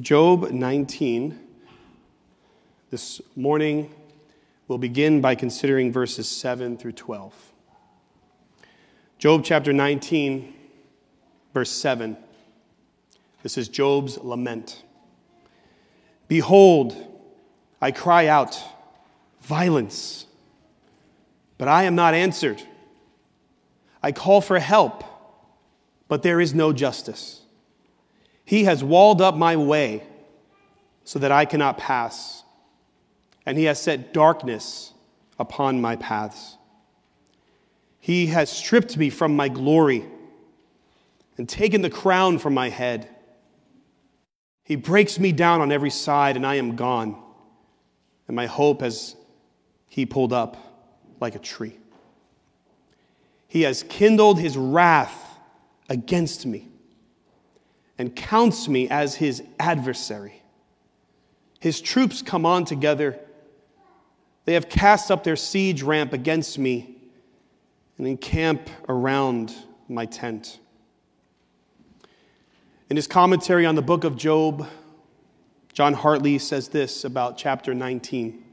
Job 19. This morning, we'll begin by considering verses 7 through 12. Job chapter 19, verse 7. This is Job's lament. Behold, I cry out, violence, but I am not answered. I call for help, but there is no justice. He has walled up my way so that I cannot pass, and he has set darkness upon my paths. He has stripped me from my glory and taken the crown from my head. He breaks me down on every side, and I am gone. And my hope has he pulled up like a tree. He has kindled his wrath against me and counts me as his adversary. His troops come on together. They have cast up their siege ramp against me and encamp around my tent. In his commentary on the book of Job, John Hartley says this about chapter 19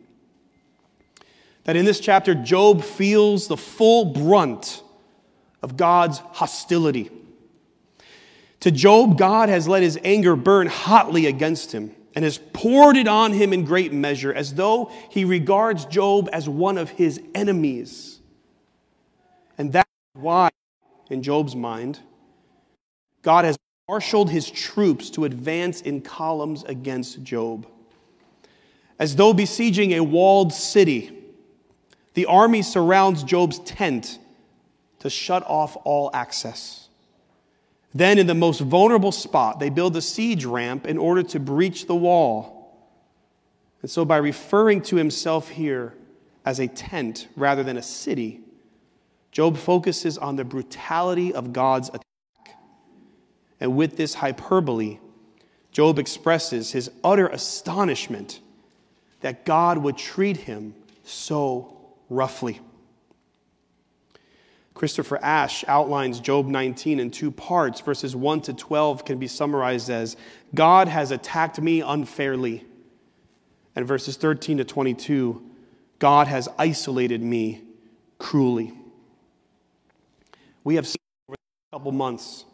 that in this chapter, Job feels the full brunt of God's hostility. To Job, God has let his anger burn hotly against him and has poured it on him in great measure, as though he regards Job as one of his enemies. And that's why, in Job's mind, God has marshaled his troops to advance in columns against Job. As though besieging a walled city, the army surrounds Job's tent to shut off all access. Then, in the most vulnerable spot, they build a siege ramp in order to breach the wall. And so, by referring to himself here as a tent rather than a city, Job focuses on the brutality of God's attack. And with this hyperbole, Job expresses his utter astonishment that God would treat him so roughly. Christopher Ash outlines Job 19 in two parts. Verses 1 to 12 can be summarized as God has attacked me unfairly. And verses 13 to 22, God has isolated me cruelly. We have seen over a couple months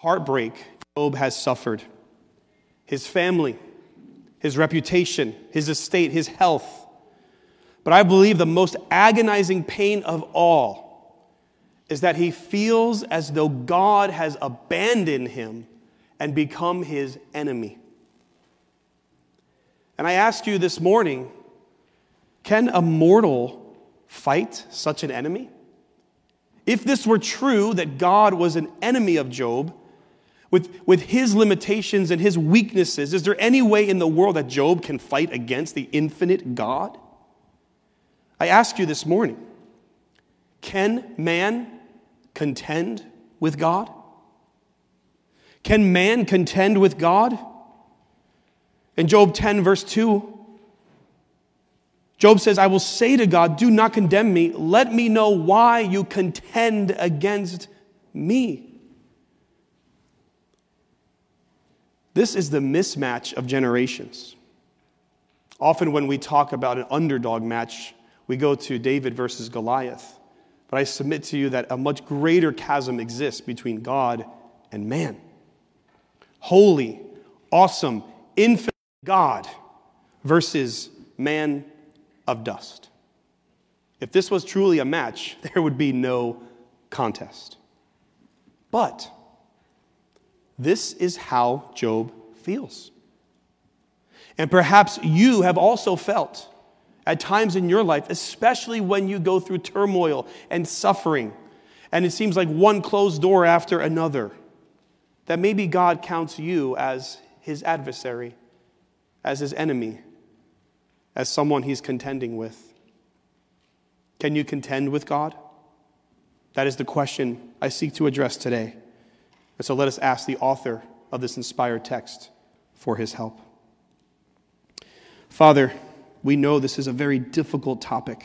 heartbreak Job has suffered. His family, his reputation, his estate, his health but I believe the most agonizing pain of all is that he feels as though God has abandoned him and become his enemy. And I ask you this morning can a mortal fight such an enemy? If this were true that God was an enemy of Job, with, with his limitations and his weaknesses, is there any way in the world that Job can fight against the infinite God? I ask you this morning can man contend with God? Can man contend with God? In Job 10, verse 2, Job says, I will say to God, Do not condemn me. Let me know why you contend against me. This is the mismatch of generations. Often, when we talk about an underdog match, we go to David versus Goliath. But I submit to you that a much greater chasm exists between God and man. Holy, awesome, infinite God versus man of dust. If this was truly a match, there would be no contest. But this is how Job feels. And perhaps you have also felt at times in your life, especially when you go through turmoil and suffering, and it seems like one closed door after another, that maybe God counts you as his adversary, as his enemy, as someone he's contending with. Can you contend with God? That is the question I seek to address today. And so let us ask the author of this inspired text for his help. Father, we know this is a very difficult topic,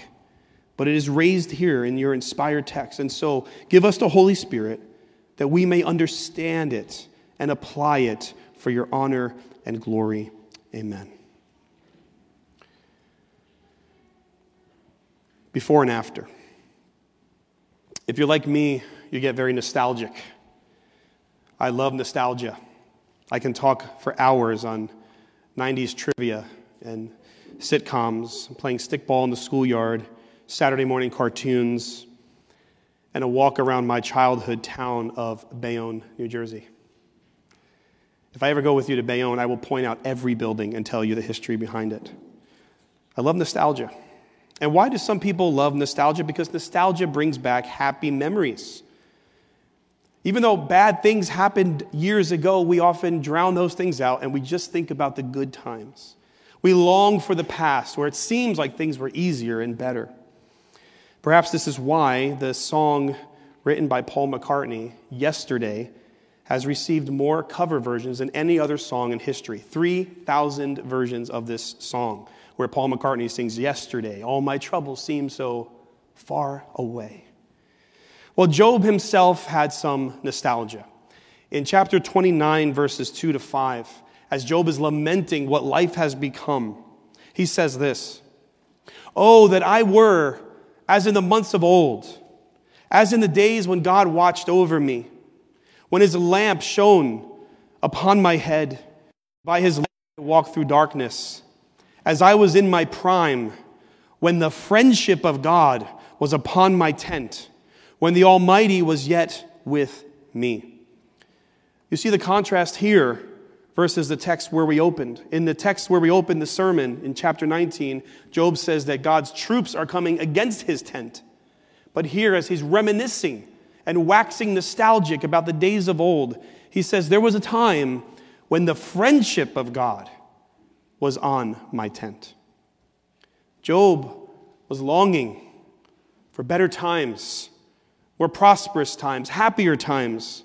but it is raised here in your inspired text. And so give us the Holy Spirit that we may understand it and apply it for your honor and glory. Amen. Before and after. If you're like me, you get very nostalgic. I love nostalgia. I can talk for hours on 90s trivia and sitcoms, playing stickball in the schoolyard, Saturday morning cartoons, and a walk around my childhood town of Bayonne, New Jersey. If I ever go with you to Bayonne, I will point out every building and tell you the history behind it. I love nostalgia. And why do some people love nostalgia? Because nostalgia brings back happy memories. Even though bad things happened years ago, we often drown those things out and we just think about the good times. We long for the past where it seems like things were easier and better. Perhaps this is why the song written by Paul McCartney, Yesterday, has received more cover versions than any other song in history 3,000 versions of this song, where Paul McCartney sings, Yesterday, all my troubles seem so far away. Well, Job himself had some nostalgia. In chapter 29, verses 2 to 5, as Job is lamenting what life has become, he says this Oh, that I were as in the months of old, as in the days when God watched over me, when his lamp shone upon my head. By his light I walked through darkness, as I was in my prime, when the friendship of God was upon my tent when the Almighty was yet with me. You see the contrast here versus the text where we opened. In the text where we opened the sermon in chapter 19, Job says that God's troops are coming against his tent. But here, as he's reminiscing and waxing nostalgic about the days of old, he says, There was a time when the friendship of God was on my tent. Job was longing for better times were prosperous times, happier times,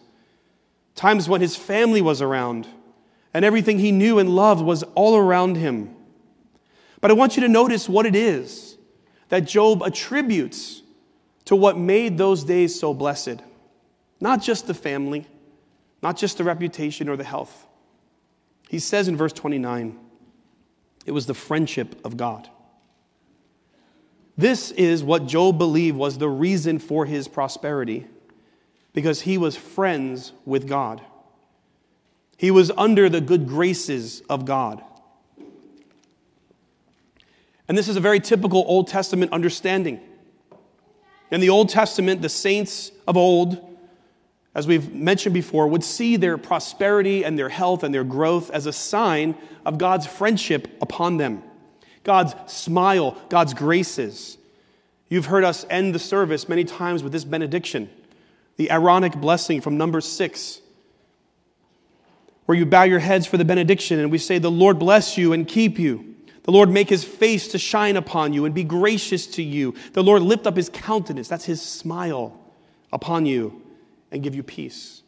times when his family was around and everything he knew and loved was all around him. But I want you to notice what it is that Job attributes to what made those days so blessed. Not just the family, not just the reputation or the health. He says in verse 29, it was the friendship of God. This is what Job believed was the reason for his prosperity, because he was friends with God. He was under the good graces of God. And this is a very typical Old Testament understanding. In the Old Testament, the saints of old, as we've mentioned before, would see their prosperity and their health and their growth as a sign of God's friendship upon them. God's smile, God's graces. You've heard us end the service many times with this benediction, the Aaronic blessing from number six, where you bow your heads for the benediction and we say, The Lord bless you and keep you. The Lord make his face to shine upon you and be gracious to you. The Lord lift up his countenance, that's his smile upon you, and give you peace.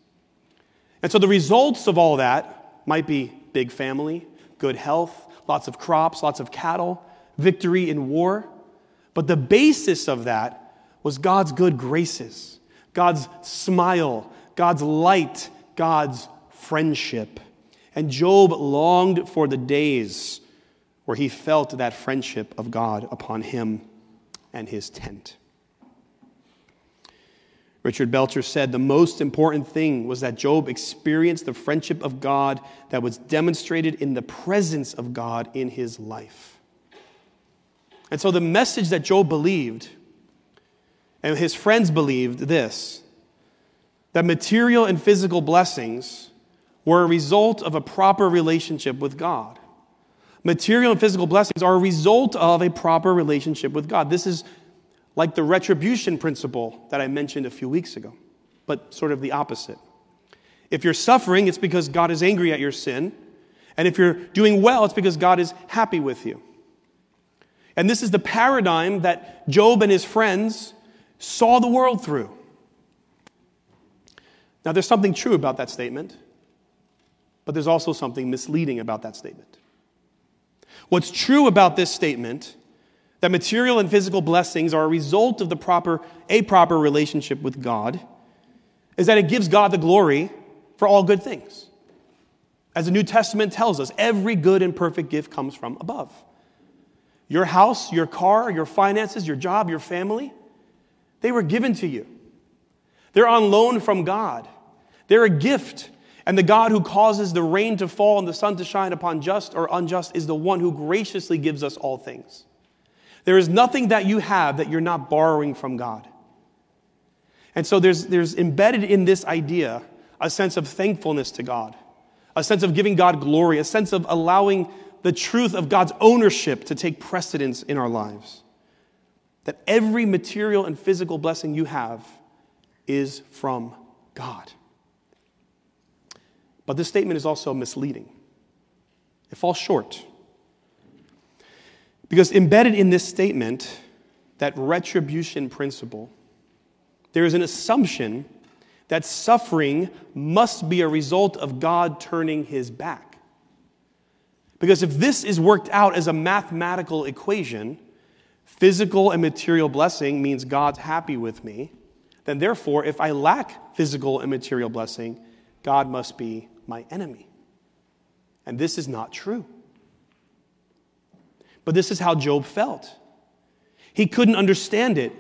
And so the results of all that might be big family, good health, lots of crops, lots of cattle, victory in war. But the basis of that was God's good graces, God's smile, God's light, God's friendship. And Job longed for the days where he felt that friendship of God upon him and his tent. Richard Belcher said the most important thing was that Job experienced the friendship of God that was demonstrated in the presence of God in his life. And so the message that Job believed, and his friends believed this that material and physical blessings were a result of a proper relationship with God. Material and physical blessings are a result of a proper relationship with God. This is like the retribution principle that I mentioned a few weeks ago, but sort of the opposite. If you're suffering, it's because God is angry at your sin. And if you're doing well, it's because God is happy with you. And this is the paradigm that Job and his friends saw the world through. Now, there's something true about that statement, but there's also something misleading about that statement. What's true about this statement that material and physical blessings are a result of the proper, a proper relationship with God, is that it gives God the glory for all good things. As the New Testament tells us, every good and perfect gift comes from above. Your house, your car, your finances, your job, your family, they were given to you. They're on loan from God. They're a gift. And the God who causes the rain to fall and the sun to shine upon just or unjust is the one who graciously gives us all things. There is nothing that you have that you're not borrowing from God. And so there's, there's embedded in this idea a sense of thankfulness to God, a sense of giving God glory, a sense of allowing the truth of God's ownership to take precedence in our lives. That every material and physical blessing you have is from God. But this statement is also misleading. It falls short. Because embedded in this statement, that retribution principle, there is an assumption that suffering must be a result of God turning his back. Because if this is worked out as a mathematical equation, physical and material blessing means God's happy with me, then therefore, if I lack physical and material blessing, God must be my enemy. And this is not true. But this is how Job felt. He couldn't understand it.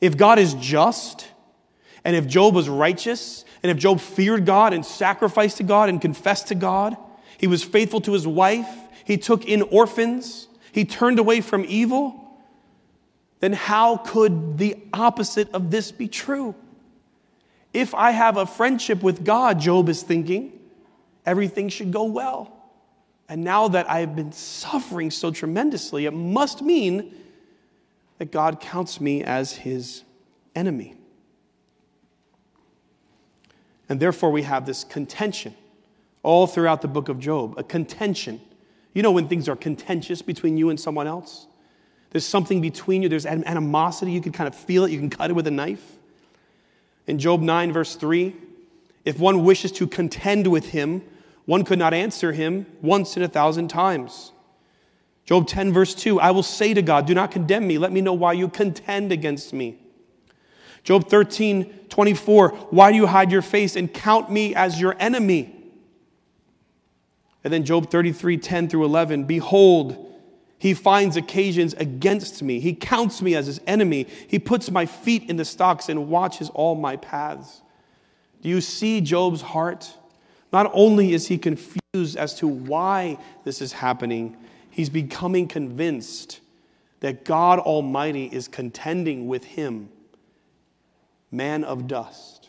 If God is just, and if Job was righteous, and if Job feared God and sacrificed to God and confessed to God, he was faithful to his wife, he took in orphans, he turned away from evil, then how could the opposite of this be true? If I have a friendship with God, Job is thinking, everything should go well. And now that I've been suffering so tremendously, it must mean that God counts me as his enemy. And therefore, we have this contention all throughout the book of Job a contention. You know, when things are contentious between you and someone else? There's something between you, there's animosity, you can kind of feel it, you can cut it with a knife. In Job 9, verse 3, if one wishes to contend with him, one could not answer him once in a thousand times. Job 10, verse 2 I will say to God, Do not condemn me. Let me know why you contend against me. Job 13, 24 Why do you hide your face and count me as your enemy? And then Job 33, 10 through 11 Behold, he finds occasions against me. He counts me as his enemy. He puts my feet in the stocks and watches all my paths. Do you see Job's heart? Not only is he confused as to why this is happening, he's becoming convinced that God Almighty is contending with him, man of dust.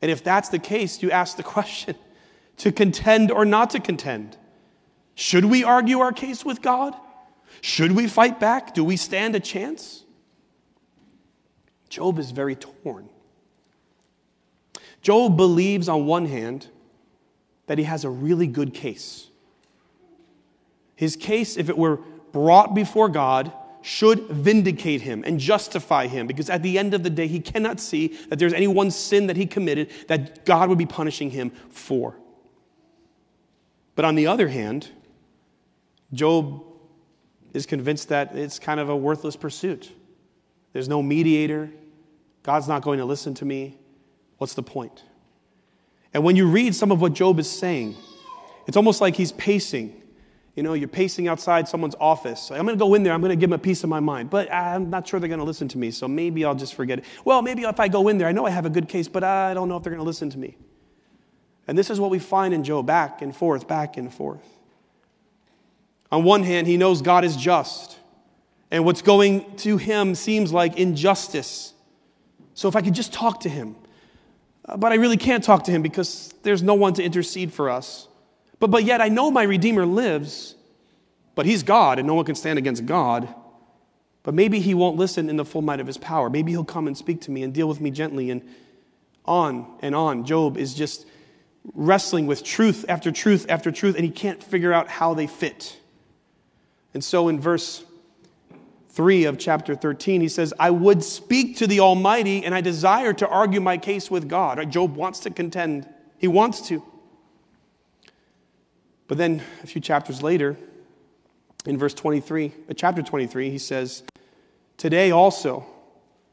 And if that's the case, you ask the question to contend or not to contend? Should we argue our case with God? Should we fight back? Do we stand a chance? Job is very torn. Job believes, on one hand, that he has a really good case. His case, if it were brought before God, should vindicate him and justify him because at the end of the day, he cannot see that there's any one sin that he committed that God would be punishing him for. But on the other hand, Job is convinced that it's kind of a worthless pursuit. There's no mediator. God's not going to listen to me. What's the point? And when you read some of what Job is saying, it's almost like he's pacing you know, you're pacing outside someone's office. I'm going to go in there. I'm going to give them a piece of my mind. But ah, I'm not sure they're going to listen to me. So maybe I'll just forget it. Well, maybe if I go in there, I know I have a good case, but I don't know if they're going to listen to me. And this is what we find in Job back and forth, back and forth. On one hand, he knows God is just. And what's going to him seems like injustice. So if I could just talk to him. But I really can't talk to him because there's no one to intercede for us. But, but yet I know my Redeemer lives, but he's God and no one can stand against God. But maybe he won't listen in the full might of his power. Maybe he'll come and speak to me and deal with me gently and on and on. Job is just wrestling with truth after truth after truth, and he can't figure out how they fit. And so in verse 3 of chapter 13, he says, I would speak to the Almighty, and I desire to argue my case with God. Job wants to contend, he wants to. But then a few chapters later, in verse 23, uh, chapter 23, he says, Today also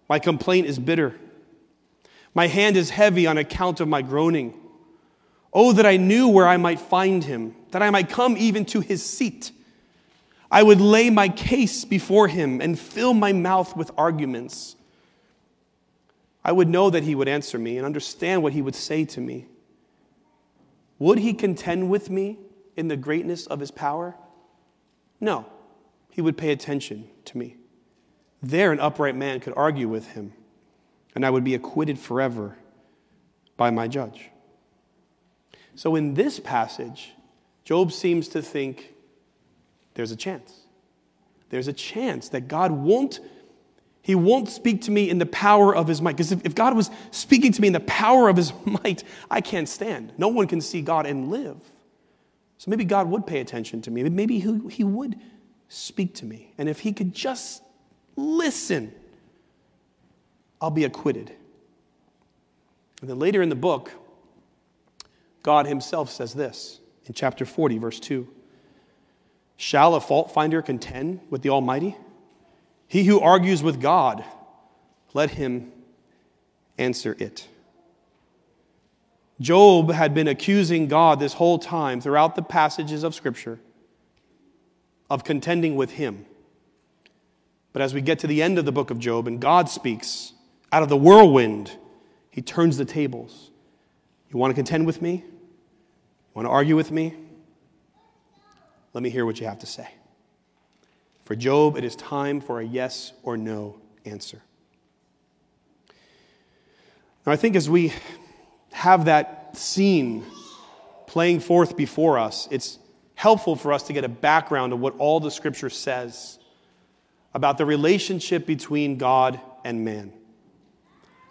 my complaint is bitter. My hand is heavy on account of my groaning. Oh, that I knew where I might find him, that I might come even to his seat. I would lay my case before him and fill my mouth with arguments. I would know that he would answer me and understand what he would say to me. Would he contend with me in the greatness of his power? No, he would pay attention to me. There, an upright man could argue with him, and I would be acquitted forever by my judge. So, in this passage, Job seems to think there's a chance. There's a chance that God won't he won't speak to me in the power of his might. Because if, if, God was speaking to me in the power of his might, I can't stand. No one can see God and live. So maybe God would pay attention to me. Maybe he, he would speak to me. And if he could just listen, I'll be acquitted. And then later in the book, God himself says this in chapter 40, verse 2 Shall a fault finder contend with the Almighty? He who argues with God, let him answer it. Job had been accusing God this whole time throughout the passages of Scripture of contending with him. But as we get to the end of the book of Job and God speaks out of the whirlwind, he turns the tables. You want to contend with me? You want to argue with me? Let me hear what you have to say. For Job, it is time for a yes or no answer. Now, I think as we have that scene playing forth before us, it's helpful for us to get a background of what all the scripture says about the relationship between God and man.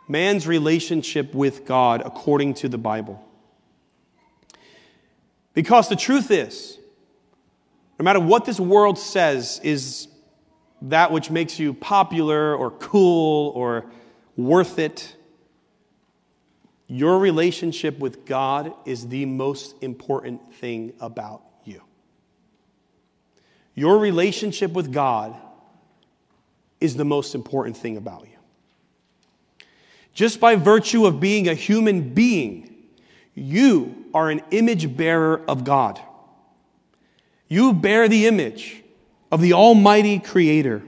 Man's relationship with God according to the Bible. Because the truth is, no matter what this world says is that which makes you popular or cool or worth it, your relationship with God is the most important thing about you. Your relationship with God is the most important thing about you. Just by virtue of being a human being, you are an image bearer of God. You bear the image of the Almighty Creator.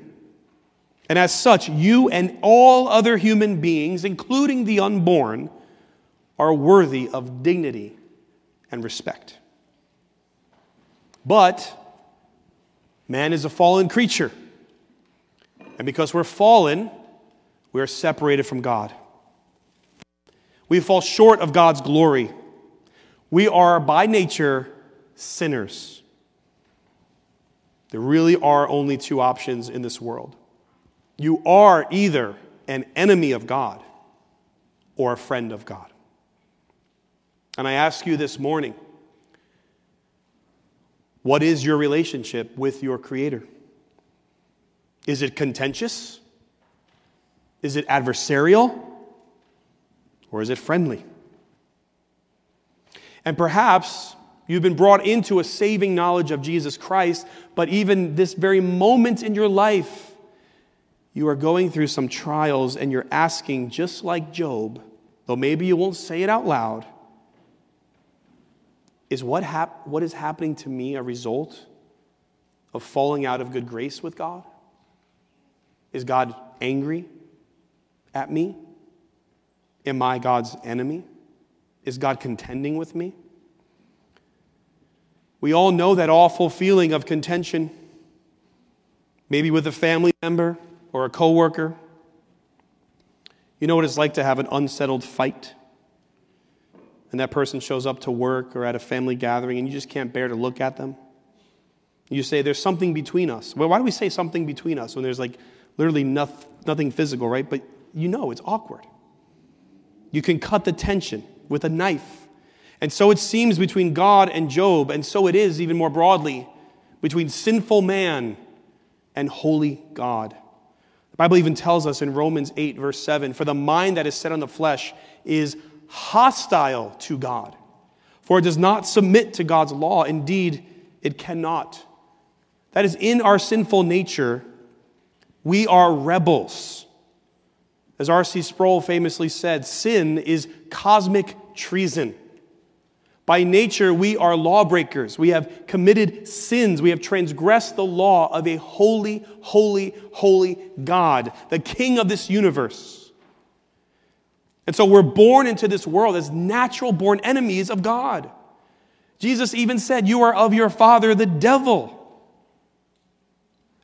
And as such, you and all other human beings, including the unborn, are worthy of dignity and respect. But man is a fallen creature. And because we're fallen, we are separated from God. We fall short of God's glory. We are by nature sinners. There really are only two options in this world. You are either an enemy of God or a friend of God. And I ask you this morning what is your relationship with your Creator? Is it contentious? Is it adversarial? Or is it friendly? And perhaps You've been brought into a saving knowledge of Jesus Christ, but even this very moment in your life, you are going through some trials and you're asking, just like Job, though maybe you won't say it out loud, is what, hap- what is happening to me a result of falling out of good grace with God? Is God angry at me? Am I God's enemy? Is God contending with me? We all know that awful feeling of contention, maybe with a family member or a coworker. You know what it's like to have an unsettled fight? And that person shows up to work or at a family gathering and you just can't bear to look at them. You say, There's something between us. Well, why do we say something between us when there's like literally nothing physical, right? But you know it's awkward. You can cut the tension with a knife and so it seems between God and Job, and so it is even more broadly between sinful man and holy God. The Bible even tells us in Romans 8, verse 7 For the mind that is set on the flesh is hostile to God, for it does not submit to God's law. Indeed, it cannot. That is, in our sinful nature, we are rebels. As R.C. Sproul famously said, sin is cosmic treason. By nature, we are lawbreakers. We have committed sins. We have transgressed the law of a holy, holy, holy God, the King of this universe. And so we're born into this world as natural born enemies of God. Jesus even said, You are of your father, the devil.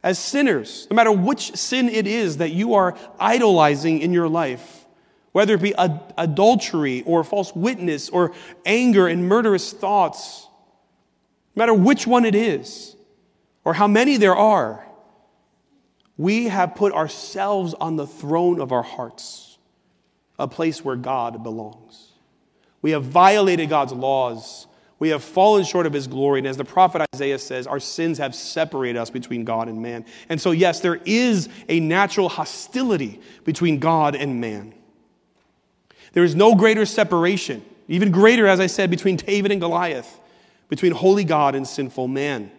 As sinners, no matter which sin it is that you are idolizing in your life, whether it be ad- adultery or false witness or anger and murderous thoughts, no matter which one it is or how many there are, we have put ourselves on the throne of our hearts, a place where God belongs. We have violated God's laws. We have fallen short of his glory. And as the prophet Isaiah says, our sins have separated us between God and man. And so, yes, there is a natural hostility between God and man. There is no greater separation, even greater, as I said, between David and Goliath, between holy God and sinful man.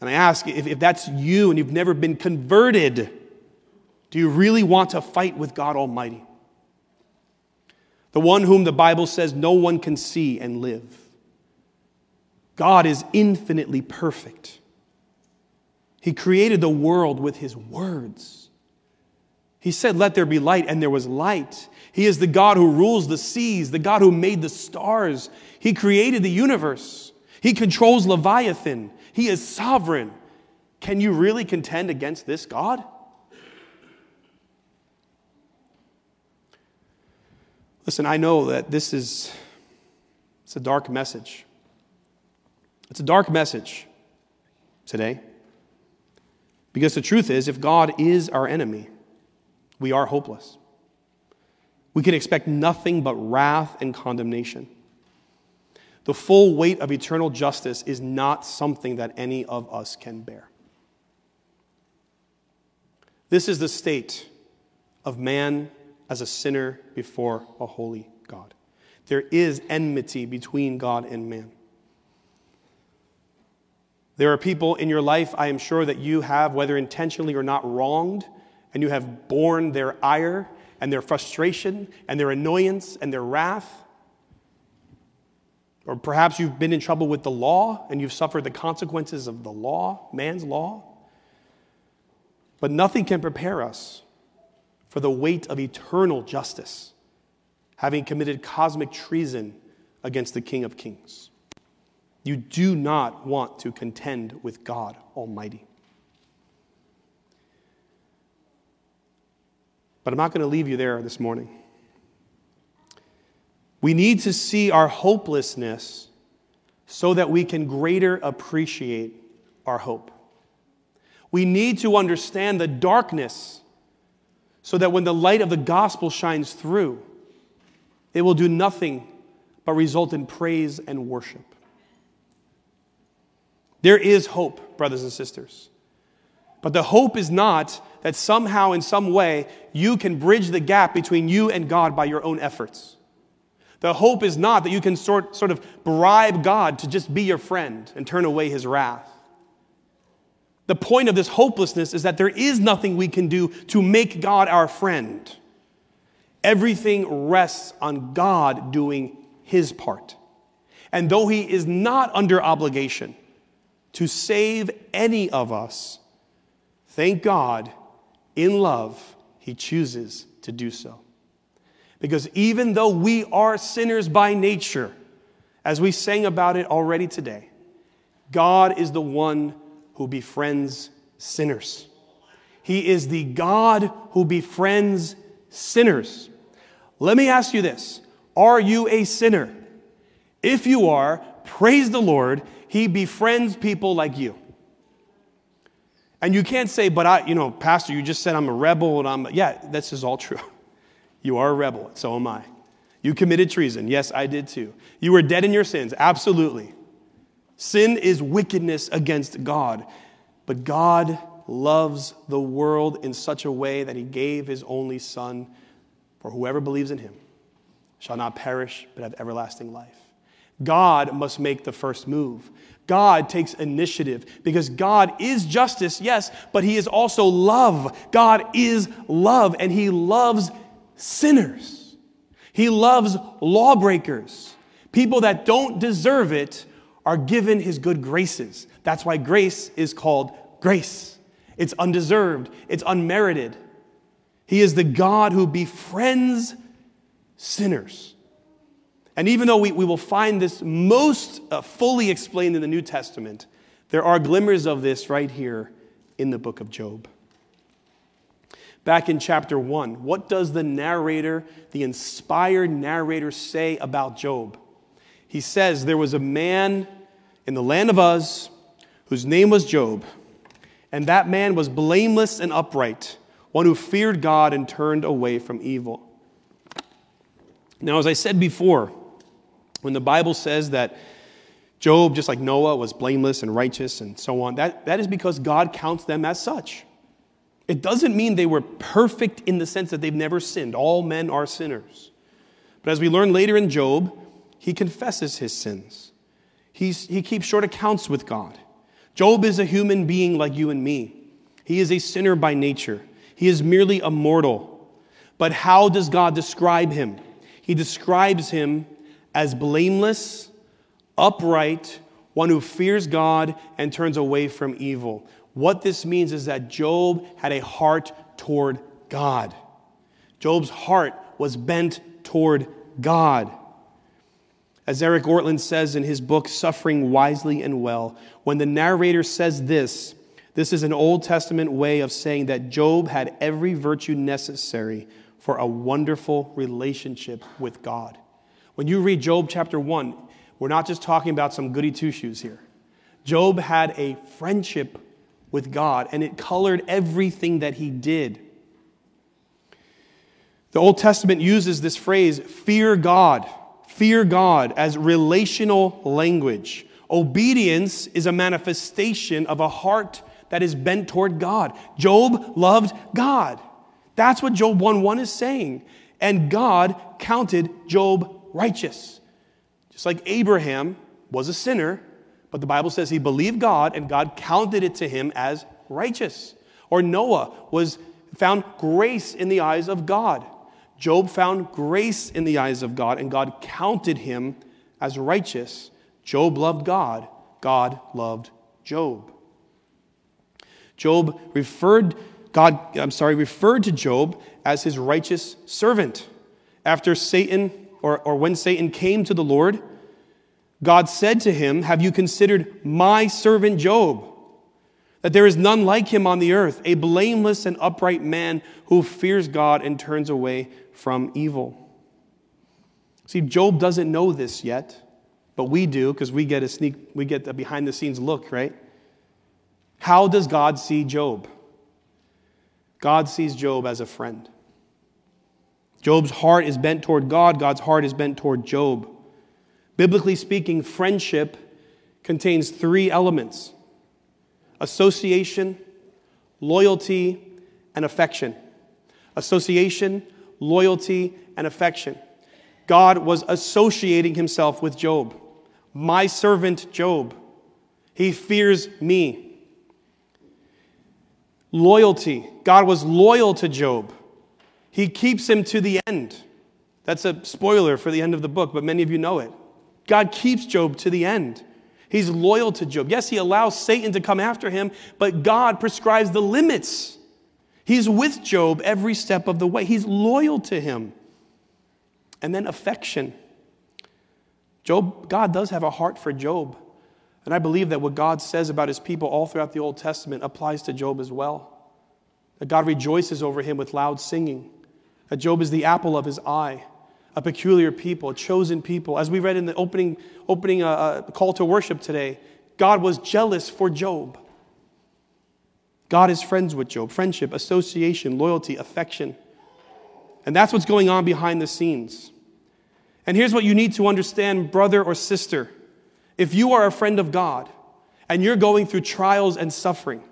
And I ask if, if that's you and you've never been converted, do you really want to fight with God Almighty? The one whom the Bible says no one can see and live. God is infinitely perfect. He created the world with his words. He said, Let there be light, and there was light. He is the God who rules the seas, the God who made the stars. He created the universe. He controls Leviathan. He is sovereign. Can you really contend against this God? Listen, I know that this is it's a dark message. It's a dark message today. Because the truth is, if God is our enemy, we are hopeless. We can expect nothing but wrath and condemnation. The full weight of eternal justice is not something that any of us can bear. This is the state of man as a sinner before a holy God. There is enmity between God and man. There are people in your life, I am sure, that you have, whether intentionally or not, wronged and you have borne their ire and their frustration and their annoyance and their wrath. Or perhaps you've been in trouble with the law and you've suffered the consequences of the law, man's law. But nothing can prepare us for the weight of eternal justice, having committed cosmic treason against the King of Kings. You do not want to contend with God Almighty. But I'm not going to leave you there this morning. We need to see our hopelessness so that we can greater appreciate our hope. We need to understand the darkness so that when the light of the gospel shines through, it will do nothing but result in praise and worship. There is hope, brothers and sisters. But the hope is not that somehow, in some way, you can bridge the gap between you and God by your own efforts. The hope is not that you can sort, sort of bribe God to just be your friend and turn away his wrath. The point of this hopelessness is that there is nothing we can do to make God our friend. Everything rests on God doing his part. And though he is not under obligation to save any of us, thank God in love, he chooses to do so. Because even though we are sinners by nature, as we sang about it already today, God is the one who befriends sinners. He is the God who befriends sinners. Let me ask you this Are you a sinner? If you are, praise the Lord, He befriends people like you. And you can't say, but I, you know, Pastor, you just said I'm a rebel and I'm, yeah, this is all true. You are a rebel, so am I. You committed treason. Yes, I did too. You were dead in your sins. Absolutely. Sin is wickedness against God. But God loves the world in such a way that he gave his only Son for whoever believes in him shall not perish but have everlasting life. God must make the first move. God takes initiative because God is justice, yes, but He is also love. God is love, and He loves sinners. He loves lawbreakers. People that don't deserve it are given his good graces. That's why grace is called grace. It's undeserved, it's unmerited. He is the God who befriends sinners. And even though we, we will find this most uh, fully explained in the New Testament, there are glimmers of this right here in the book of Job. Back in chapter 1, what does the narrator, the inspired narrator, say about Job? He says, There was a man in the land of Uz whose name was Job, and that man was blameless and upright, one who feared God and turned away from evil. Now, as I said before, when the Bible says that Job, just like Noah, was blameless and righteous and so on, that, that is because God counts them as such. It doesn't mean they were perfect in the sense that they've never sinned. All men are sinners. But as we learn later in Job, he confesses his sins. He's, he keeps short accounts with God. Job is a human being like you and me. He is a sinner by nature. He is merely a mortal. But how does God describe him? He describes him as blameless, upright, one who fears God and turns away from evil. What this means is that Job had a heart toward God. Job's heart was bent toward God. As Eric Ortlund says in his book, Suffering Wisely and Well, when the narrator says this, this is an Old Testament way of saying that Job had every virtue necessary for a wonderful relationship with God. When you read Job chapter 1, we're not just talking about some goody two shoes here. Job had a friendship with God, and it colored everything that he did. The Old Testament uses this phrase, fear God, fear God, as relational language. Obedience is a manifestation of a heart that is bent toward God. Job loved God. That's what Job 1 1 is saying. And God counted Job righteous. Just like Abraham was a sinner, but the Bible says he believed God and God counted it to him as righteous. Or Noah was found grace in the eyes of God. Job found grace in the eyes of God and God counted him as righteous. Job loved God, God loved Job. Job referred God, I'm sorry, referred to Job as his righteous servant. After Satan or, or when Satan came to the Lord, God said to him, Have you considered my servant Job? That there is none like him on the earth, a blameless and upright man who fears God and turns away from evil. See, Job doesn't know this yet, but we do because we get a sneak, we get a behind the scenes look, right? How does God see Job? God sees Job as a friend. Job's heart is bent toward God, God's heart is bent toward Job. Biblically speaking, friendship contains three elements association, loyalty, and affection. Association, loyalty, and affection. God was associating himself with Job. My servant Job. He fears me. Loyalty. God was loyal to Job. He keeps him to the end. That's a spoiler for the end of the book, but many of you know it. God keeps Job to the end. He's loyal to Job. Yes, he allows Satan to come after him, but God prescribes the limits. He's with Job every step of the way. He's loyal to him. And then affection. Job, God does have a heart for Job. And I believe that what God says about his people all throughout the Old Testament applies to Job as well. That God rejoices over him with loud singing that Job is the apple of his eye, a peculiar people, a chosen people. As we read in the opening, opening uh, uh, call to worship today, God was jealous for Job. God is friends with Job friendship, association, loyalty, affection. And that's what's going on behind the scenes. And here's what you need to understand, brother or sister. If you are a friend of God and you're going through trials and suffering,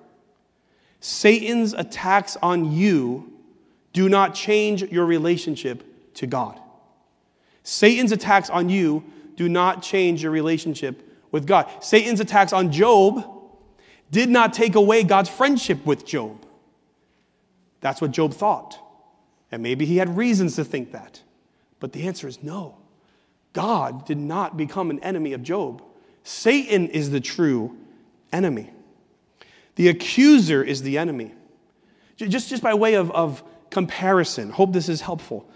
Satan's attacks on you do not change your relationship to God. Satan's attacks on you do not change your relationship with God. Satan's attacks on Job did not take away God's friendship with Job. That's what Job thought. And maybe he had reasons to think that. But the answer is no. God did not become an enemy of Job. Satan is the true enemy. The accuser is the enemy. Just, just by way of, of comparison, hope this is helpful.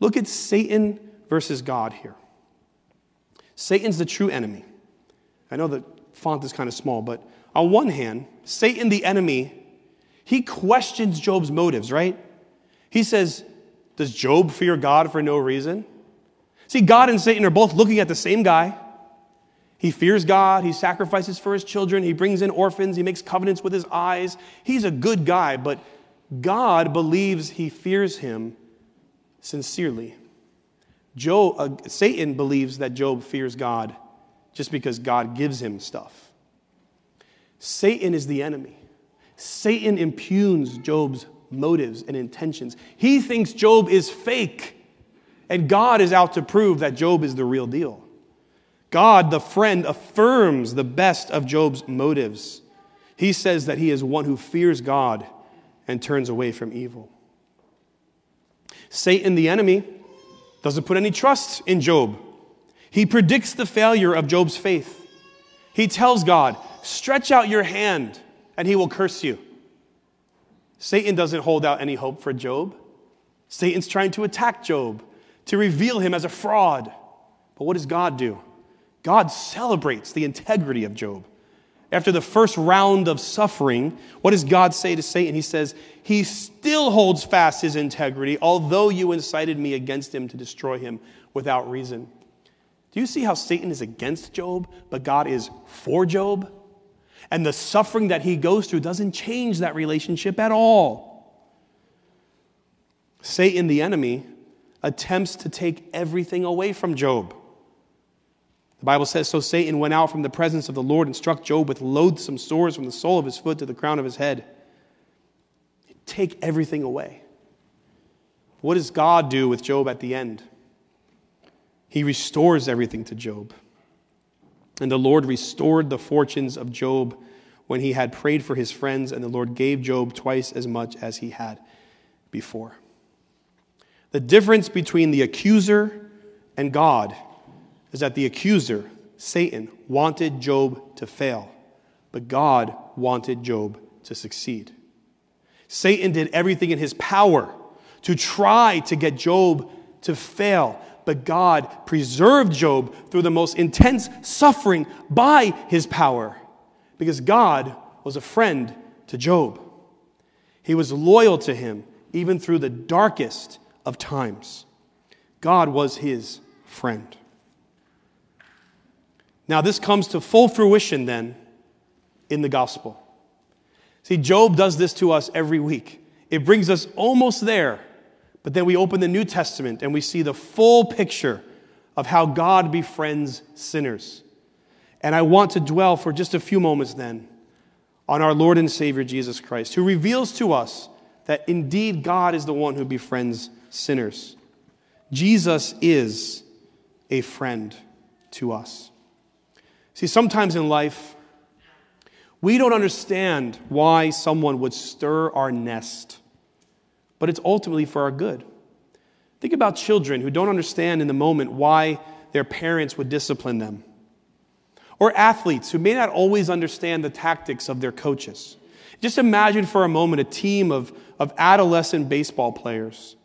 Look at Satan versus God here. Satan's the true enemy. I know the font is kind of small, but on one hand, Satan, the enemy, he questions Job's motives, right? He says, Does Job fear God for no reason? See, God and Satan are both looking at the same guy. He fears God. He sacrifices for his children. He brings in orphans. He makes covenants with his eyes. He's a good guy, but God believes he fears him sincerely. Job, uh, Satan believes that Job fears God just because God gives him stuff. Satan is the enemy. Satan impugns Job's motives and intentions. He thinks Job is fake, and God is out to prove that Job is the real deal. God, the friend, affirms the best of Job's motives. He says that he is one who fears God and turns away from evil. Satan, the enemy, doesn't put any trust in Job. He predicts the failure of Job's faith. He tells God, Stretch out your hand, and he will curse you. Satan doesn't hold out any hope for Job. Satan's trying to attack Job, to reveal him as a fraud. But what does God do? God celebrates the integrity of Job. After the first round of suffering, what does God say to Satan? He says, He still holds fast his integrity, although you incited me against him to destroy him without reason. Do you see how Satan is against Job, but God is for Job? And the suffering that he goes through doesn't change that relationship at all. Satan, the enemy, attempts to take everything away from Job. The Bible says, So Satan went out from the presence of the Lord and struck Job with loathsome sores from the sole of his foot to the crown of his head. Take everything away. What does God do with Job at the end? He restores everything to Job. And the Lord restored the fortunes of Job when he had prayed for his friends, and the Lord gave Job twice as much as he had before. The difference between the accuser and God is that the accuser, Satan, wanted Job to fail, but God wanted Job to succeed. Satan did everything in his power to try to get Job to fail, but God preserved Job through the most intense suffering by his power because God was a friend to Job. He was loyal to him even through the darkest of times. God was his friend. Now, this comes to full fruition then in the gospel. See, Job does this to us every week. It brings us almost there, but then we open the New Testament and we see the full picture of how God befriends sinners. And I want to dwell for just a few moments then on our Lord and Savior Jesus Christ, who reveals to us that indeed God is the one who befriends sinners. Jesus is a friend to us. See, sometimes in life, we don't understand why someone would stir our nest, but it's ultimately for our good. Think about children who don't understand in the moment why their parents would discipline them, or athletes who may not always understand the tactics of their coaches. Just imagine for a moment a team of, of adolescent baseball players.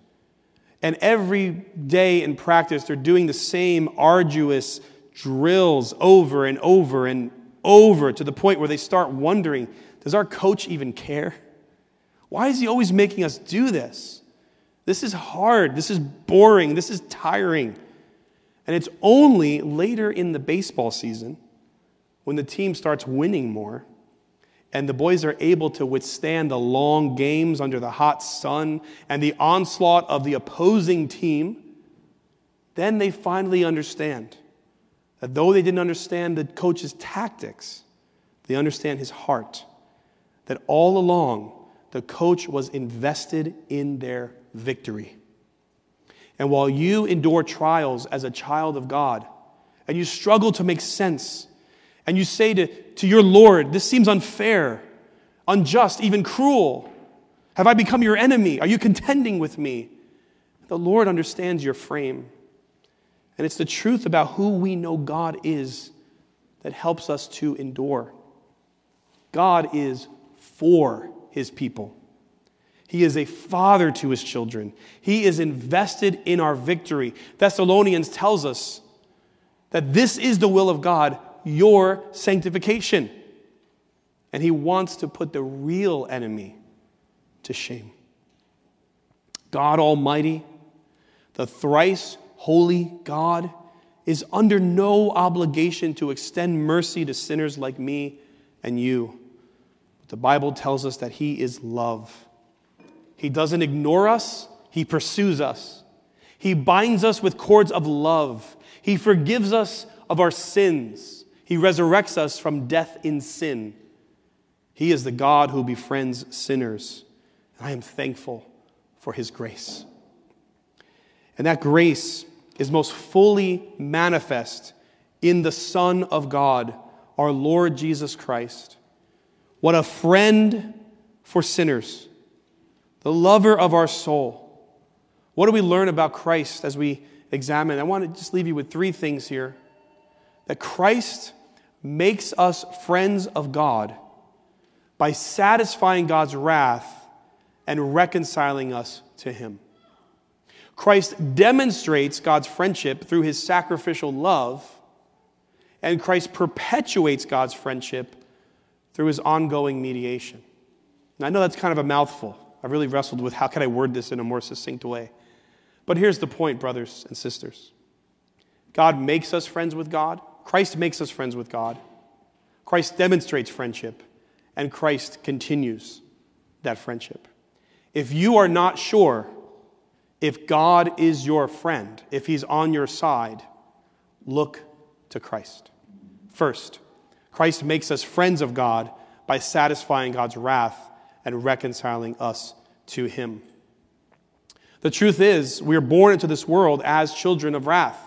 And every day in practice, they're doing the same arduous drills over and over and over to the point where they start wondering does our coach even care? Why is he always making us do this? This is hard. This is boring. This is tiring. And it's only later in the baseball season when the team starts winning more and the boys are able to withstand the long games under the hot sun and the onslaught of the opposing team, then they finally understand that though they didn't understand the coach's tactics, they understand his heart. That all along, the coach was invested in their victory. And while you endure trials as a child of God, and you struggle to make sense, and you say to, to your Lord, This seems unfair, unjust, even cruel. Have I become your enemy? Are you contending with me? The Lord understands your frame, And it's the truth about who we know God is that helps us to endure. God is for his people. He is a father to his children. He is invested in our victory. Thessalonians tells us that this is the will of God, your sanctification. And he wants to put the real enemy to shame. God Almighty, the thrice holy God, is under no obligation to extend mercy to sinners like me and you. But the Bible tells us that he is love. He doesn't ignore us, he pursues us. He binds us with cords of love. He forgives us of our sins. He resurrects us from death in sin. He is the God who befriends sinners. And I am thankful for his grace. And that grace is most fully manifest in the Son of God, our Lord Jesus Christ. What a friend for sinners, the lover of our soul. What do we learn about Christ as we examine? I want to just leave you with three things here that Christ makes us friends of God by satisfying God's wrath and reconciling us to Him. Christ demonstrates God's friendship through His sacrificial love, and Christ perpetuates God's friendship through His ongoing mediation. And I know that's kind of a mouthful. I really wrestled with how can I word this in a more succinct way. But here's the point, brothers and sisters God makes us friends with God, Christ makes us friends with God. Christ demonstrates friendship, and Christ continues that friendship. If you are not sure if God is your friend, if He's on your side, look to Christ. First, Christ makes us friends of God by satisfying God's wrath and reconciling us to Him. The truth is, we are born into this world as children of wrath.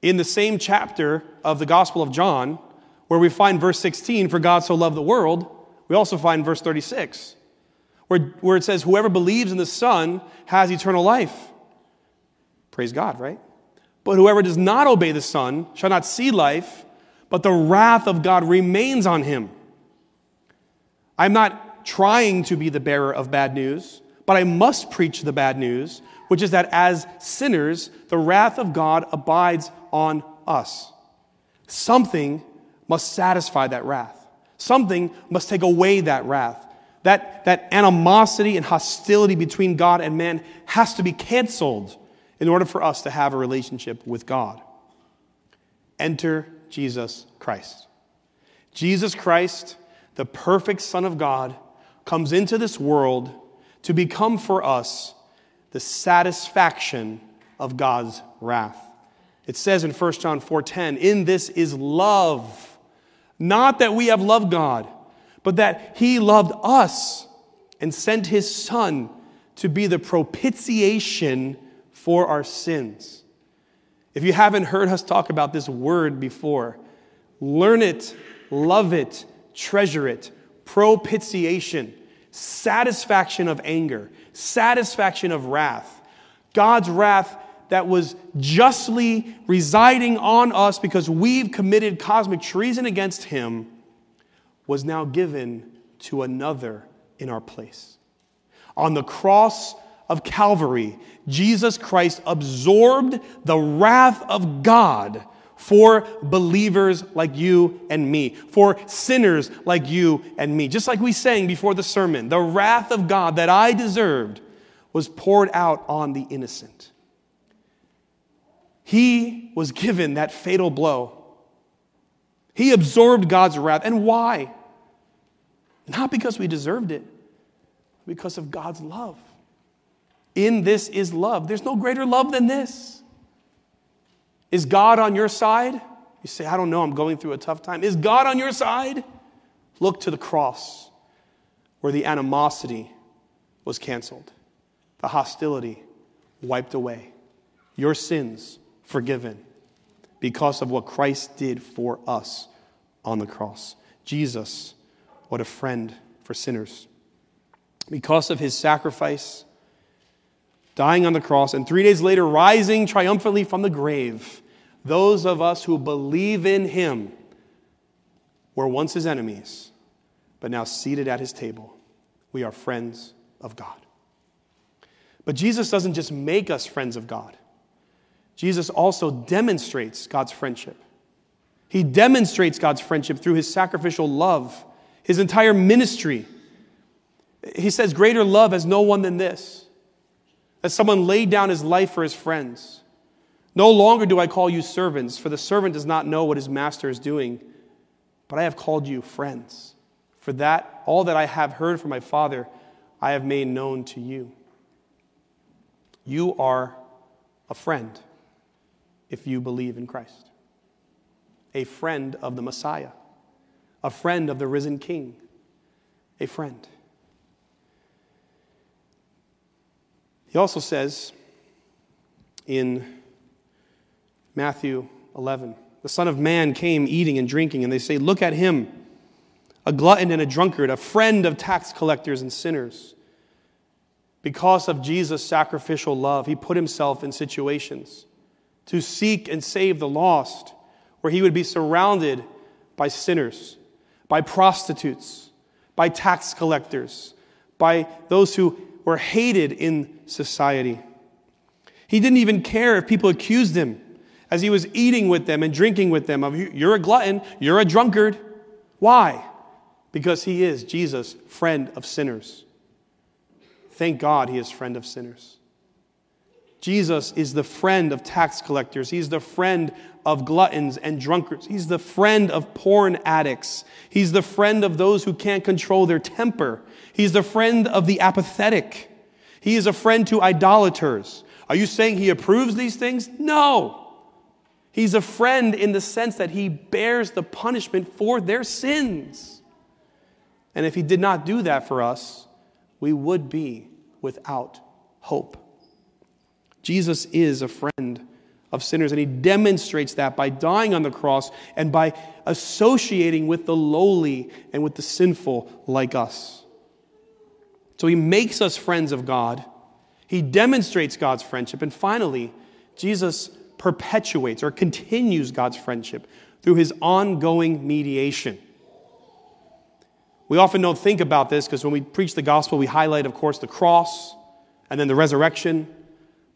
In the same chapter of the Gospel of John, where we find verse 16, for God so loved the world, we also find verse 36 where, where it says, Whoever believes in the Son has eternal life. Praise God, right? But whoever does not obey the Son shall not see life, but the wrath of God remains on him. I'm not trying to be the bearer of bad news, but I must preach the bad news, which is that as sinners, the wrath of God abides on us. Something must satisfy that wrath. Something must take away that wrath. That, that animosity and hostility between God and man has to be canceled in order for us to have a relationship with God. Enter Jesus Christ. Jesus Christ, the perfect Son of God, comes into this world to become for us the satisfaction of God's wrath. It says in 1 John 4:10, "In this is love, not that we have loved God, but that he loved us and sent his son to be the propitiation for our sins. If you haven't heard us talk about this word before, learn it, love it, treasure it. Propitiation, satisfaction of anger, satisfaction of wrath. God's wrath that was justly residing on us because we've committed cosmic treason against him was now given to another in our place. On the cross of Calvary, Jesus Christ absorbed the wrath of God for believers like you and me, for sinners like you and me. Just like we sang before the sermon, the wrath of God that I deserved was poured out on the innocent. He was given that fatal blow he absorbed God's wrath. And why? Not because we deserved it, because of God's love. In this is love. There's no greater love than this. Is God on your side? You say, I don't know, I'm going through a tough time. Is God on your side? Look to the cross where the animosity was canceled, the hostility wiped away, your sins forgiven because of what Christ did for us on the cross. Jesus, what a friend for sinners. Because of his sacrifice, dying on the cross, and three days later rising triumphantly from the grave, those of us who believe in him were once his enemies, but now seated at his table. We are friends of God. But Jesus doesn't just make us friends of God, Jesus also demonstrates God's friendship. He demonstrates God's friendship through his sacrificial love, his entire ministry. He says, Greater love has no one than this, that someone laid down his life for his friends. No longer do I call you servants, for the servant does not know what his master is doing, but I have called you friends. For that, all that I have heard from my Father, I have made known to you. You are a friend if you believe in Christ, a friend of the Messiah, a friend of the risen King, a friend. He also says in Matthew 11, the Son of Man came eating and drinking, and they say, Look at him, a glutton and a drunkard, a friend of tax collectors and sinners. Because of Jesus' sacrificial love, he put himself in situations to seek and save the lost, where he would be surrounded by sinners, by prostitutes, by tax collectors, by those who were hated in society. He didn't even care if people accused him as he was eating with them and drinking with them of you're a glutton, you're a drunkard. Why? Because he is Jesus, friend of sinners. Thank God he is friend of sinners. Jesus is the friend of tax collectors. He's the friend of gluttons and drunkards. He's the friend of porn addicts. He's the friend of those who can't control their temper. He's the friend of the apathetic. He is a friend to idolaters. Are you saying he approves these things? No. He's a friend in the sense that he bears the punishment for their sins. And if he did not do that for us, we would be without hope. Jesus is a friend of sinners, and he demonstrates that by dying on the cross and by associating with the lowly and with the sinful like us. So he makes us friends of God, he demonstrates God's friendship, and finally, Jesus perpetuates or continues God's friendship through his ongoing mediation. We often don't think about this because when we preach the gospel, we highlight, of course, the cross and then the resurrection.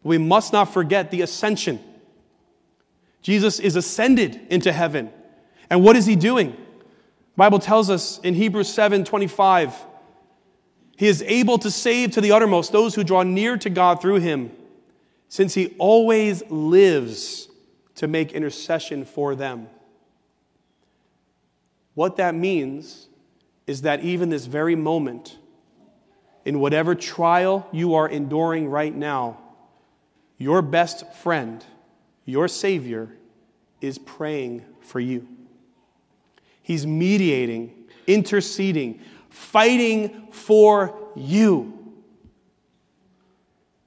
We must not forget the ascension. Jesus is ascended into heaven. And what is he doing? The Bible tells us in Hebrews 7 25, he is able to save to the uttermost those who draw near to God through him since he always lives to make intercession for them. What that means is that even this very moment, in whatever trial you are enduring right now, your best friend, your Savior, is praying for you. He's mediating, interceding, fighting for you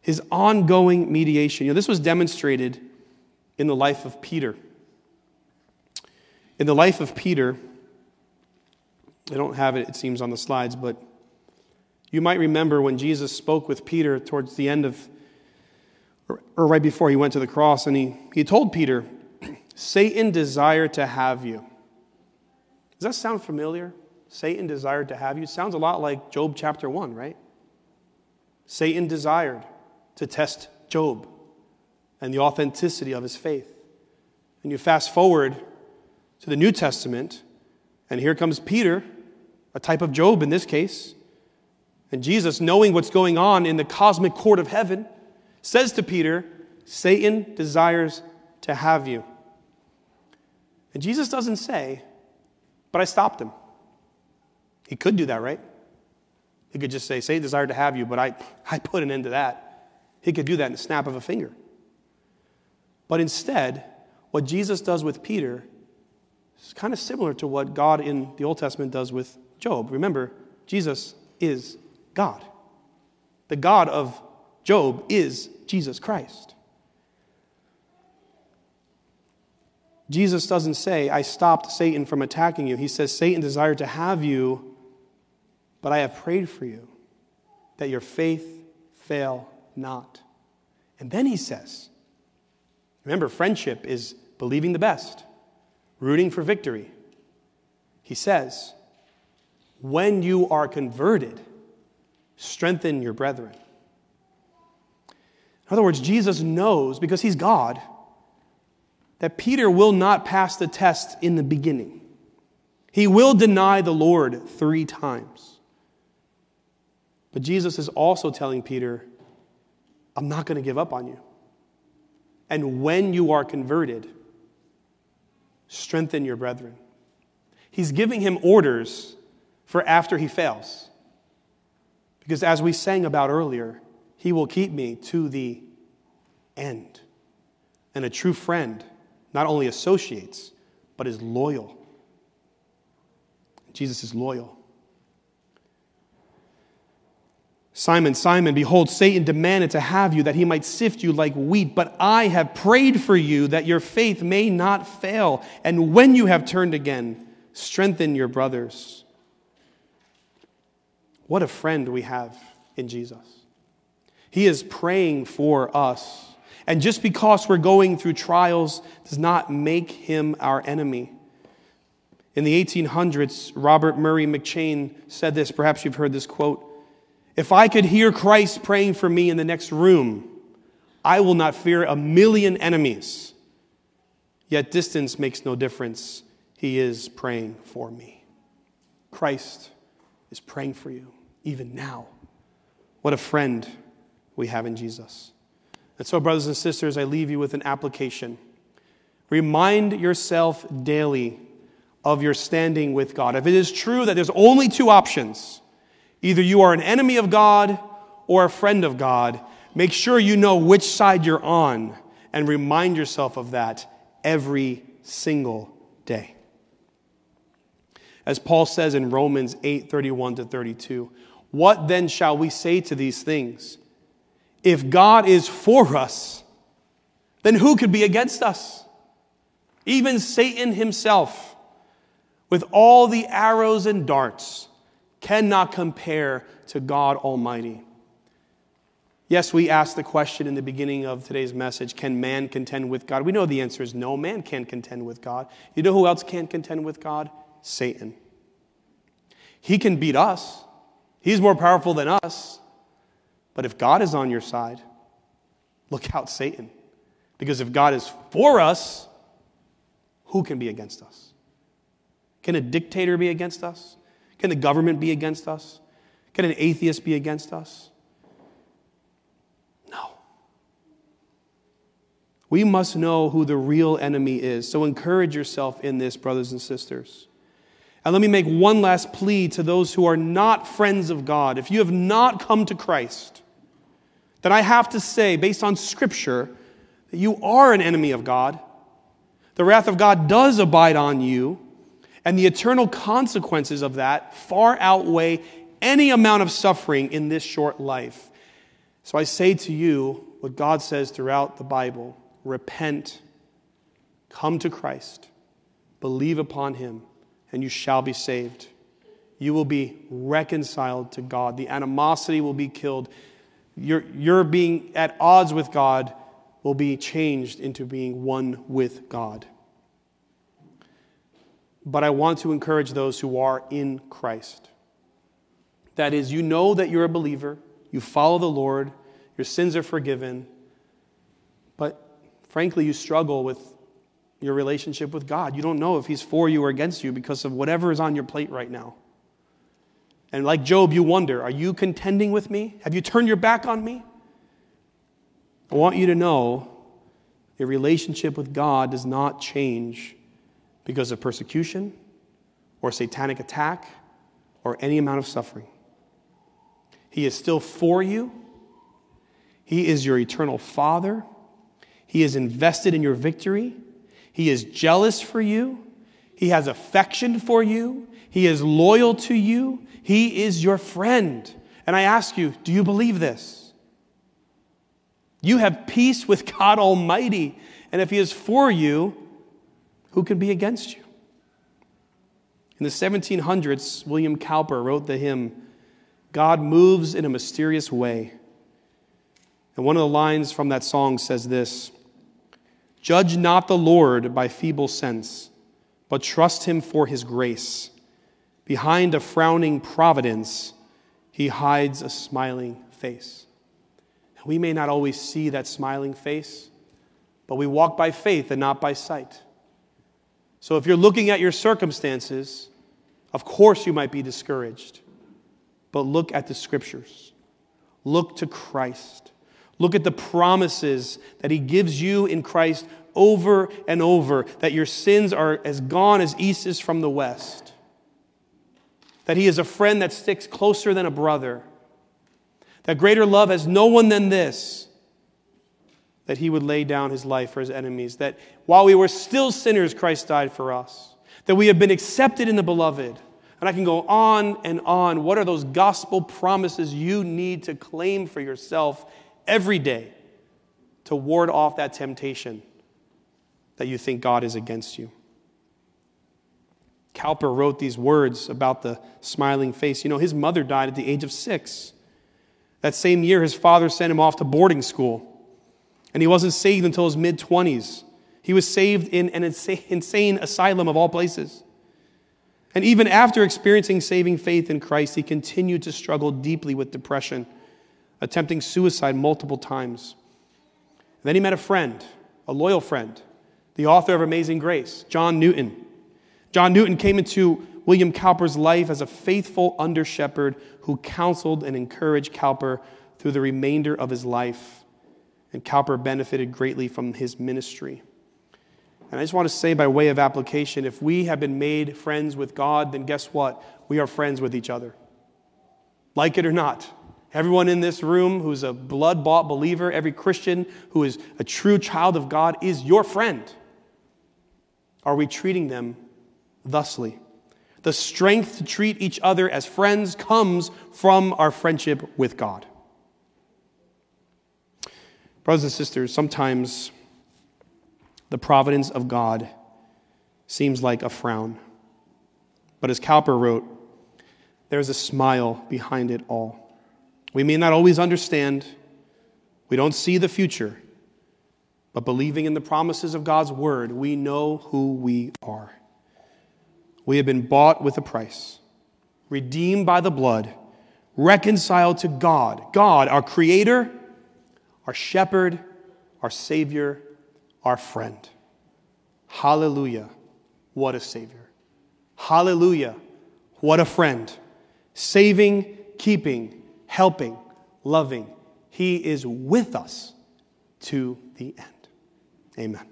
his ongoing mediation. You know, this was demonstrated in the life of Peter. In the life of Peter, I don't have it, it seems, on the slides, but you might remember when Jesus spoke with Peter towards the end of, or, right before he went to the cross, and he, he told Peter, Satan desired to have you. Does that sound familiar? Satan desired to have you. Sounds a lot like Job chapter 1, right? Satan desired to test Job and the authenticity of his faith. And you fast forward to the New Testament, and here comes Peter, a type of Job in this case. And Jesus, knowing what's going on in the cosmic court of heaven, says to Peter, Satan desires to have you. And Jesus doesn't say, but I stopped him. He could do that, right? He could just say, Satan desired to have you, but I, I put an end to that. He could do that in the snap of a finger. But instead, what Jesus does with Peter is kind of similar to what God in the Old Testament does with Job. Remember, Jesus is God. The God of Job is Jesus Christ. Jesus doesn't say, I stopped Satan from attacking you. He says, Satan desired to have you, but I have prayed for you that your faith fail not. And then he says, remember, friendship is believing the best, rooting for victory. He says, when you are converted, strengthen your brethren. In other words, Jesus knows, because he's God, that Peter will not pass the test in the beginning. He will deny the Lord three times. But Jesus is also telling Peter, I'm not going to give up on you. And when you are converted, strengthen your brethren. He's giving him orders for after he fails. Because as we sang about earlier, he will keep me to the end. And a true friend not only associates, but is loyal. Jesus is loyal. Simon, Simon, behold, Satan demanded to have you that he might sift you like wheat, but I have prayed for you that your faith may not fail. And when you have turned again, strengthen your brothers. What a friend we have in Jesus. He is praying for us. And just because we're going through trials does not make him our enemy. In the 1800s, Robert Murray McCheyne said this. Perhaps you've heard this quote. If I could hear Christ praying for me in the next room, I will not fear a million enemies. Yet distance makes no difference. He is praying for me. Christ is praying for you, even now. What a friend we have in Jesus. And so, brothers and sisters, I leave you with an application. Remind yourself daily of your standing with God. If it is true that there's only two options, Either you are an enemy of God or a friend of God. Make sure you know which side you're on and remind yourself of that every single day. As Paul says in Romans 8 31 to 32, what then shall we say to these things? If God is for us, then who could be against us? Even Satan himself, with all the arrows and darts cannot compare to God Almighty. Yes, we asked the question in the beginning of today's message can man contend with God? We know the answer is no, man can't contend with God. You know who else can't contend with God? Satan. He can beat us, he's more powerful than us. But if God is on your side, look out, Satan. Because if God is for us, who can be against us? Can a dictator be against us? Can the government be against us? Can an atheist be against us? No. We must know who the real enemy is. So encourage yourself in this, brothers and sisters. And let me make one last plea to those who are not friends of God. If you have not come to Christ, then I have to say, based on Scripture, that you are an enemy of God. The wrath of God does abide on you. And the eternal consequences of that far outweigh any amount of suffering in this short life. So I say to you what God says throughout the Bible repent, come to Christ, believe upon him, and you shall be saved. You will be reconciled to God. The animosity will be killed. Your, your being at odds with God will be changed into being one with God but I want to encourage those who are in Christ. That is, you know that you're a believer, you follow the Lord, your sins are forgiven, but frankly, you struggle with your relationship with God. You don't know if He's for you or against you because of whatever is on your plate right now. And like Job, you wonder are you contending with me? Have you turned your back on me? I want you to know your relationship with God does not change because of persecution or satanic attack or any amount of suffering. He is still for you. He is your eternal Father. He is invested in your victory. He is jealous for you. He has affection for you. He is loyal to you. He is your friend. And I ask you, do you believe this? You have peace with God Almighty. And if He is for you, who can be against you? In the 1700s, William Cowper wrote the hymn, God moves in a mysterious way. And one of the lines from that song says this Judge not the Lord by feeble sense, but trust him for his grace. Behind a frowning providence, he hides a smiling face. We may not always see that smiling face, but we walk by faith and not by sight. So if you're looking at your circumstances, of course you might be discouraged. But look at the scriptures. Look to Christ. Look at the promises that He gives you in Christ over and over that your sins are as gone as east is from the west. That He is a friend that sticks closer than a brother. That greater love has no one than this that he would lay down his life for his enemies, that while we were still sinners, Christ died for us, that we have been accepted in the beloved. And I can go on and on. What are those gospel promises you need to claim for yourself every day to ward off that temptation that you think God is against you? Cowper wrote these words about the smiling face. You know, his mother died at the age of six. That same year, his father sent him off to boarding school. And he wasn't saved until his mid 20s. He was saved in an insane asylum of all places. And even after experiencing saving faith in Christ, he continued to struggle deeply with depression, attempting suicide multiple times. then he met a friend, a loyal friend, the author of Amazing Grace, John Newton. John Newton came into William Cowper's life as a faithful under shepherd who counseled and encouraged Cowper through the remainder of his life and Cowper benefited greatly from his ministry. And I just want to say, by way of application, if we have been made friends with God, then guess what? We are friends with each other. Like it or not. Everyone in this room who's a blood bought believer, every Christian who is a true child of God is your friend. Are we treating them thusly? The strength to treat each other as friends comes from our friendship with God. Brothers and sisters, sometimes the providence of God seems like a frown. But as Cowper wrote, there's a smile behind it all. We may not always understand, we don't see the future, but believing in the promises of God's word, we know who we are. We have been bought with a price, redeemed by the blood, reconciled to God, God, our Creator our shepherd, our Savior, our friend. Hallelujah. What a Savior. Hallelujah. What a friend. Saving, keeping, helping, loving. He is with us to the end. Amen.